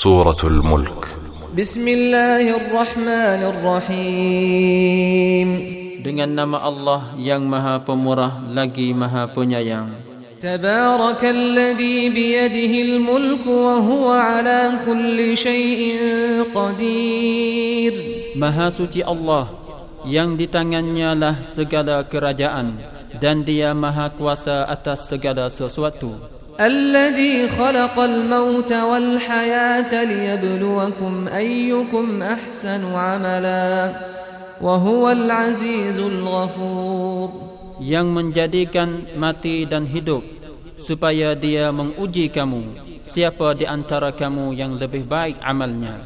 سورة الملك بسم الله الرحمن الرحيم Dengan nama Allah yang maha pemurah lagi maha penyayang تبارك الذي بيده الملك وهو على كل شيء قدير Maha suci Allah yang di tangannya lah segala kerajaan dan dia maha kuasa atas segala sesuatu الذي خلق الموت والحياة ليبلوكم أيكم أحسن عملا وهو العزيز الغفور yang menjadikan mati dan hidup supaya dia menguji kamu siapa di antara kamu yang lebih baik amalnya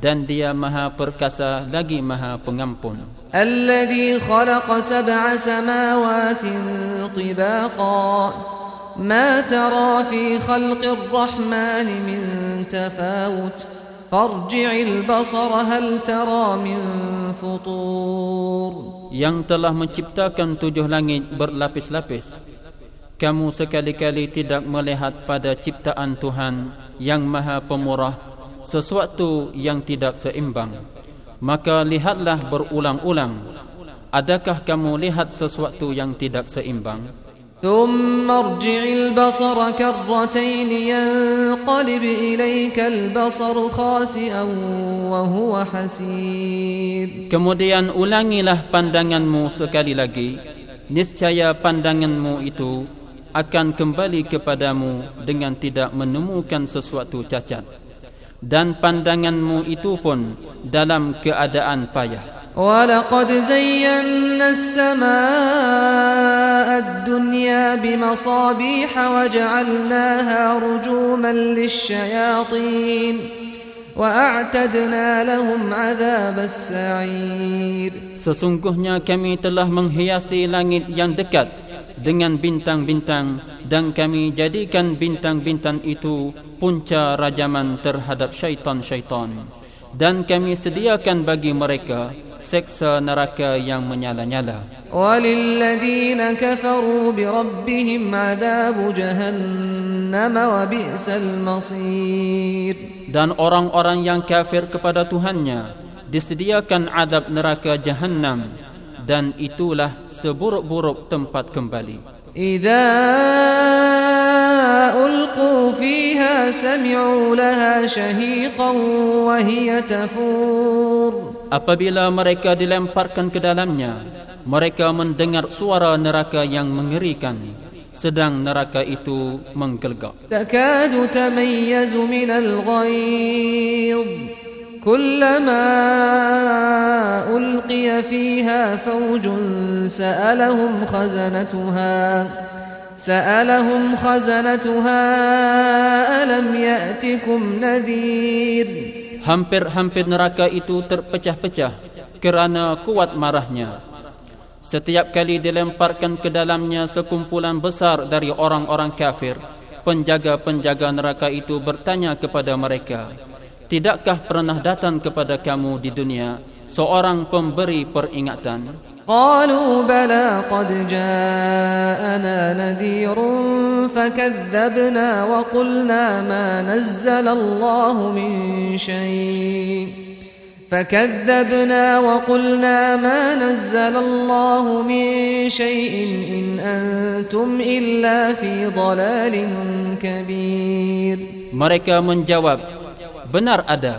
dan dia maha perkasa lagi maha pengampun الذي خلق سبع سماوات طباقا ما ترى في خلق الرحمن من تفاوت فارجع البصر هل ترى من فطور yang telah menciptakan tujuh langit berlapis-lapis kamu sekali-kali tidak melihat pada ciptaan Tuhan yang maha pemurah sesuatu yang tidak seimbang maka lihatlah berulang-ulang adakah kamu lihat sesuatu yang tidak seimbang ثم ارجع البصر كرتين ينقلب إليك البصر خاسئا وهو حسير Kemudian ulangilah pandanganmu sekali lagi Niscaya pandanganmu itu akan kembali kepadamu dengan tidak menemukan sesuatu cacat Dan pandanganmu itu pun dalam keadaan payah ولقد زينا السماء الدنيا بمصابيح وجعلناها رجوما للشياطين وأعتدنا لهم عذاب السعير Sesungguhnya kami telah menghiasi langit yang dekat dengan bintang-bintang dan kami jadikan bintang-bintang itu punca rajaman terhadap syaitan-syaitan dan kami sediakan bagi mereka seksa neraka yang menyala-nyala. dan orang-orang yang kafir kepada Tuhannya disediakan adab neraka jahannam. Dan itulah seburuk-buruk tempat kembali. إذا ألقوا فيها سمعوا لها شهيقا وهي تفور apabila mereka dilemparkan ke dalamnya mereka mendengar suara neraka yang mengerikan sedang neraka itu menggelgak تكاد تميز من الغيظ كلما ألقي فيها فوج سألهم خزنتها سألهم خزنتها ألم يأتكم نذير Hampir-hampir neraka itu terpecah-pecah kerana kuat marahnya. Setiap kali dilemparkan ke dalamnya sekumpulan besar dari orang-orang kafir, penjaga-penjaga neraka itu bertanya kepada mereka, Tidakkah pernah datang kepada kamu di dunia seorang pemberi peringatan? قالوا بلى قد جاءنا نذير فكذبنا وقلنا ما نزل الله من شيء فكذبنا وقلنا ما نزل الله من شيء إن أنتم إلا في ضلال كبير Mereka menjawab, benar ada.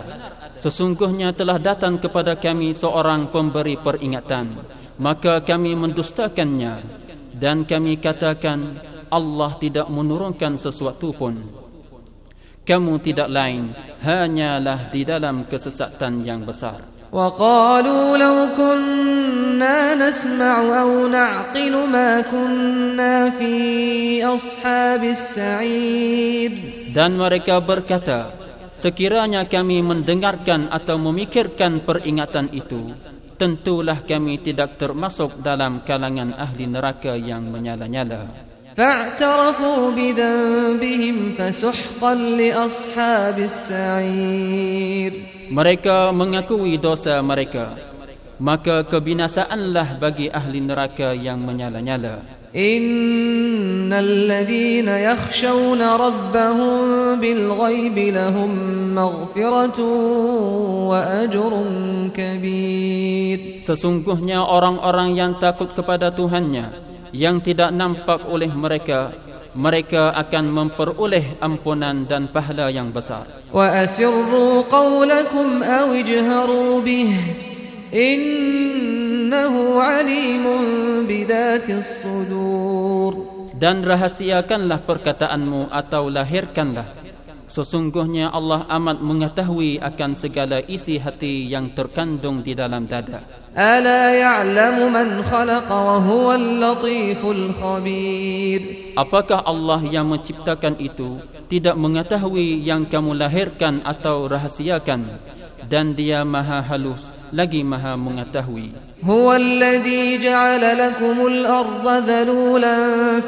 Sesungguhnya telah datang kepada kami seorang pemberi peringatan. Maka kami mendustakannya. Dan kami katakan, Allah tidak menurunkan sesuatu pun. Kamu tidak lain, hanyalah di dalam kesesatan yang besar. وقالوا لو كنا نسمع أو نعقل ما كنا في أصحاب السعير Dan mereka berkata, sekiranya kami mendengarkan atau memikirkan peringatan itu, tentulah kami tidak termasuk dalam kalangan ahli neraka yang menyala-nyala. فاعترفوا بذنبهم فسحقا لأصحاب السعير Mereka mengakui dosa mereka, maka kebinasaanlah bagi ahli neraka yang menyala-nyala. إن الذين يخشون ربهم بالغيب لهم مغفرة وأجر كبير Sesungguhnya orang-orang yang takut kepada Tuhannya yang tidak nampak oleh mereka mereka akan memperoleh ampunan dan pahala yang besar. وأسروا قولكم أو اجهروا به إنه عليم بذات الصدور Dan rahasiakanlah perkataanmu atau lahirkanlah. Sesungguhnya Allah amat mengetahui akan segala isi hati yang terkandung di dalam dada. Ala ya'lamu man khalaqa wa latiful khabir. Apakah Allah yang menciptakan itu tidak mengetahui yang kamu lahirkan atau rahasiakan dan dia maha halus, lagi maha mengetahui. هو الذي جعل لكم الأرض ذلولا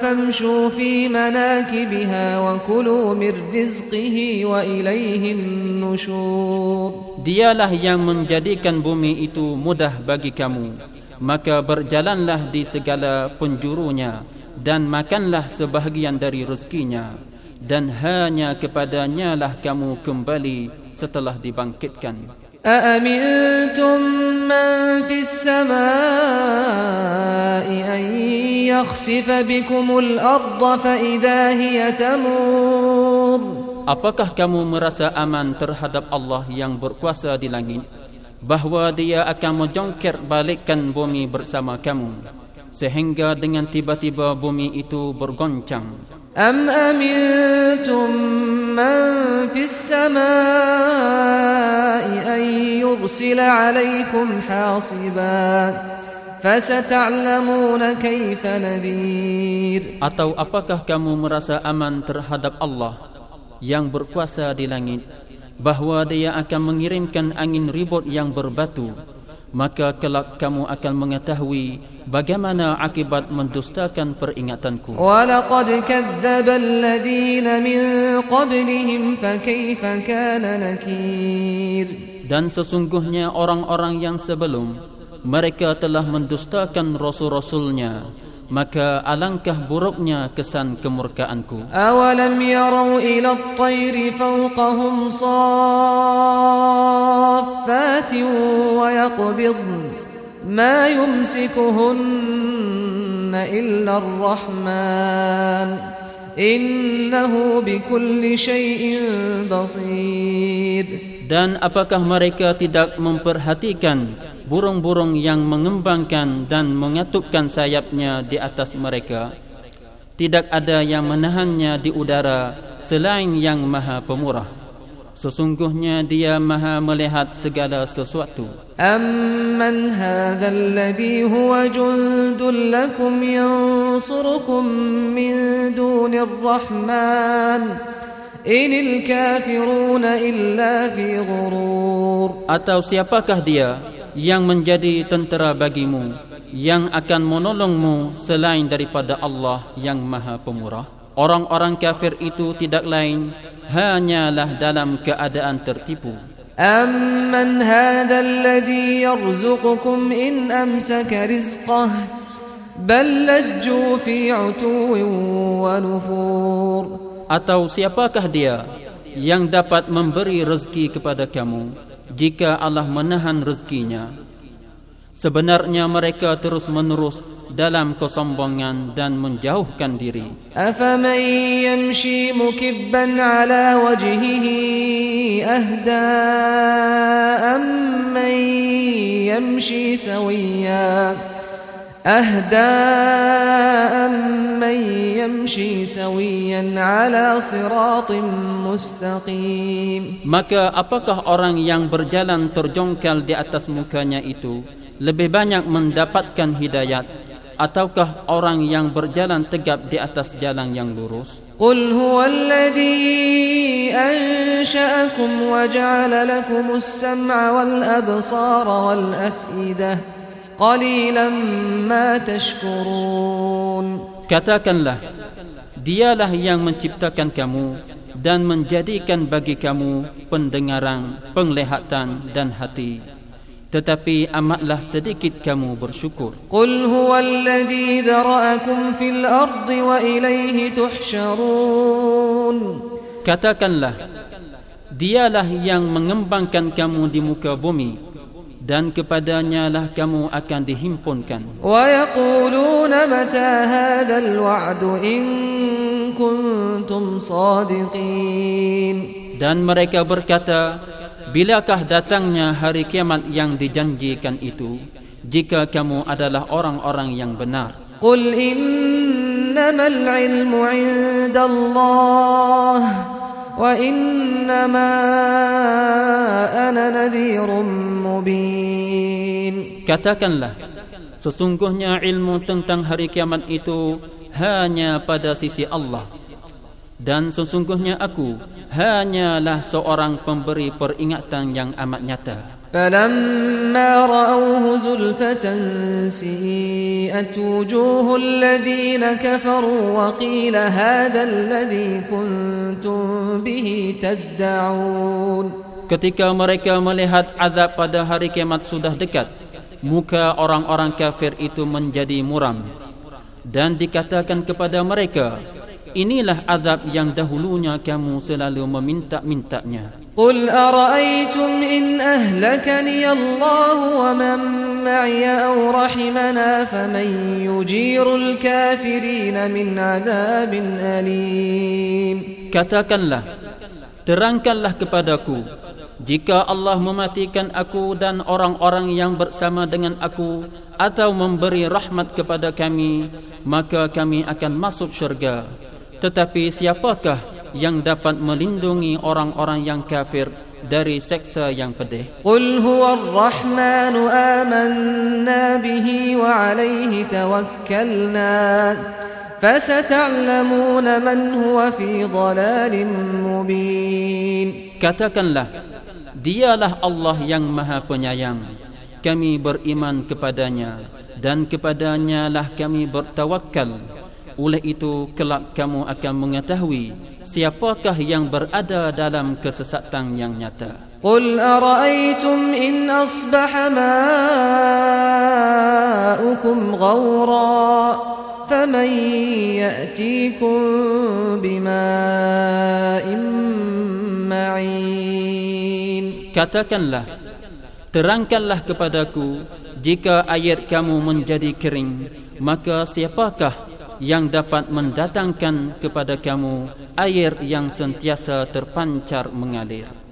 فامشوا في مناكبها وكلوا من رزقه وإليه النشور Dialah yang menjadikan bumi itu mudah bagi kamu. Maka berjalanlah di segala penjurunya dan makanlah sebahagian dari rezekinya dan hanya kepadanya lah kamu kembali setelah dibangkitkan. أأمنتم من في السماء أن يخسف بكم الأرض فإذا هي تمور Apakah kamu merasa aman terhadap Allah yang berkuasa di langit bahawa dia akan menjongkir balikkan bumi bersama kamu sehingga dengan tiba-tiba bumi itu bergoncang أم أمنتم من في السماء أن يرسل عليكم حاصبا فستعلمون كيف نذير atau apakah kamu merasa aman terhadap Allah yang berkuasa di langit bahawa dia akan mengirimkan angin ribut yang berbatu maka kelak kamu akan mengetahui bagaimana akibat mendustakan peringatanku ولقد كذب الذين من قبلهم فكيف كان نكير dan sesungguhnya orang-orang yang sebelum mereka telah mendustakan rasul-rasulnya. Maka alangkah buruknya kesan kemurkaanku. Awalam yaraw ila at-tayri fawqahum saffatin wa yaqbid ma yumsikuhun illa ar-rahman. Innahu bikulli shay'in basir dan apakah mereka tidak memperhatikan burung-burung yang mengembangkan dan mengatupkan sayapnya di atas mereka? Tidak ada yang menahannya di udara selain yang maha pemurah. Sesungguhnya dia maha melihat segala sesuatu. Amman hadha alladhi huwa jundul lakum yansurukum min dunir rahman. إن الكافرون إلا في غرور Atau siapakah dia yang menjadi tentera bagimu yang akan menolongmu selain daripada Allah yang maha pemurah? Orang-orang kafir itu tidak lain hanyalah dalam keadaan tertipu. أمن هذا الذي يرزقكم إن أمسك رزقه بل لجوا في عتو ونفور atau siapakah dia yang dapat memberi rezeki kepada kamu jika Allah menahan rezekinya? Sebenarnya mereka terus menerus dalam kesombongan dan menjauhkan diri. Afaman yamshi mukibban ala wajhihi ahda amman yamshi sawiyyan أهدى أمن يمشي سويا على صراط مستقيم Maka apakah orang yang berjalan terjongkal di atas mukanya itu lebih banyak mendapatkan hidayat ataukah orang yang berjalan tegap di atas jalan yang lurus? قل هو الذي أنشأكم وجعل لكم السمع والأبصار والأفئدة قليلا ما تشكرون Katakanlah, dialah yang menciptakan kamu dan menjadikan bagi kamu pendengaran, penglihatan dan hati. tetapi amatlah sedikit kamu bersyukur قل هو الذي ذرأكم في الأرض وإليه تحشرون katakanlah dialah yang mengembangkan kamu di muka bumi dan kepadanya lah kamu akan dihimpunkan. Dan mereka berkata, Bilakah datangnya hari kiamat yang dijanjikan itu, jika kamu adalah orang-orang yang benar? Qul innama al-ilmu inda Allah wa innama ana nadhirun مبين katakanlah sesungguhnya ilmu tentang hari kiamat itu hanya pada sisi Allah dan sesungguhnya aku hanyalah seorang pemberi peringatan yang amat nyata فلما رأوه زلفة سيئت وجوه الذين كفروا وقيل هذا الذي كنتم به تدعون Ketika mereka melihat azab pada hari kiamat sudah dekat, muka orang-orang kafir itu menjadi muram. Dan dikatakan kepada mereka, inilah azab yang dahulunya kamu selalu meminta-mintanya. قل أرأيتم إن أهلكني الله ومن معي أو رحمنا فمن يجير الكافرين من عذاب أليم Katakanlah, terangkanlah kepadaku, jika Allah mematikan aku dan orang-orang yang bersama dengan aku atau memberi rahmat kepada kami, maka kami akan masuk syurga. Tetapi siapakah yang dapat melindungi orang-orang yang kafir dari seksa yang pedih? قل هو الرحمن آمنا به وعليه توكلنا فستعلمون من هو في ضلال مبين Katakanlah, dialah Allah yang maha penyayang. Kami beriman kepadanya dan kepadanya lah kami bertawakal. Oleh itu, kelak kamu akan mengetahui siapakah yang berada dalam kesesatan yang nyata. قل أرأيتم إن أصبح ماؤكم غورا فمن يأتيكم بماء معين Katakanlah, terangkanlah kepadaku jika air kamu menjadi kering, maka siapakah yang dapat mendatangkan kepada kamu air yang sentiasa terpancar mengalir?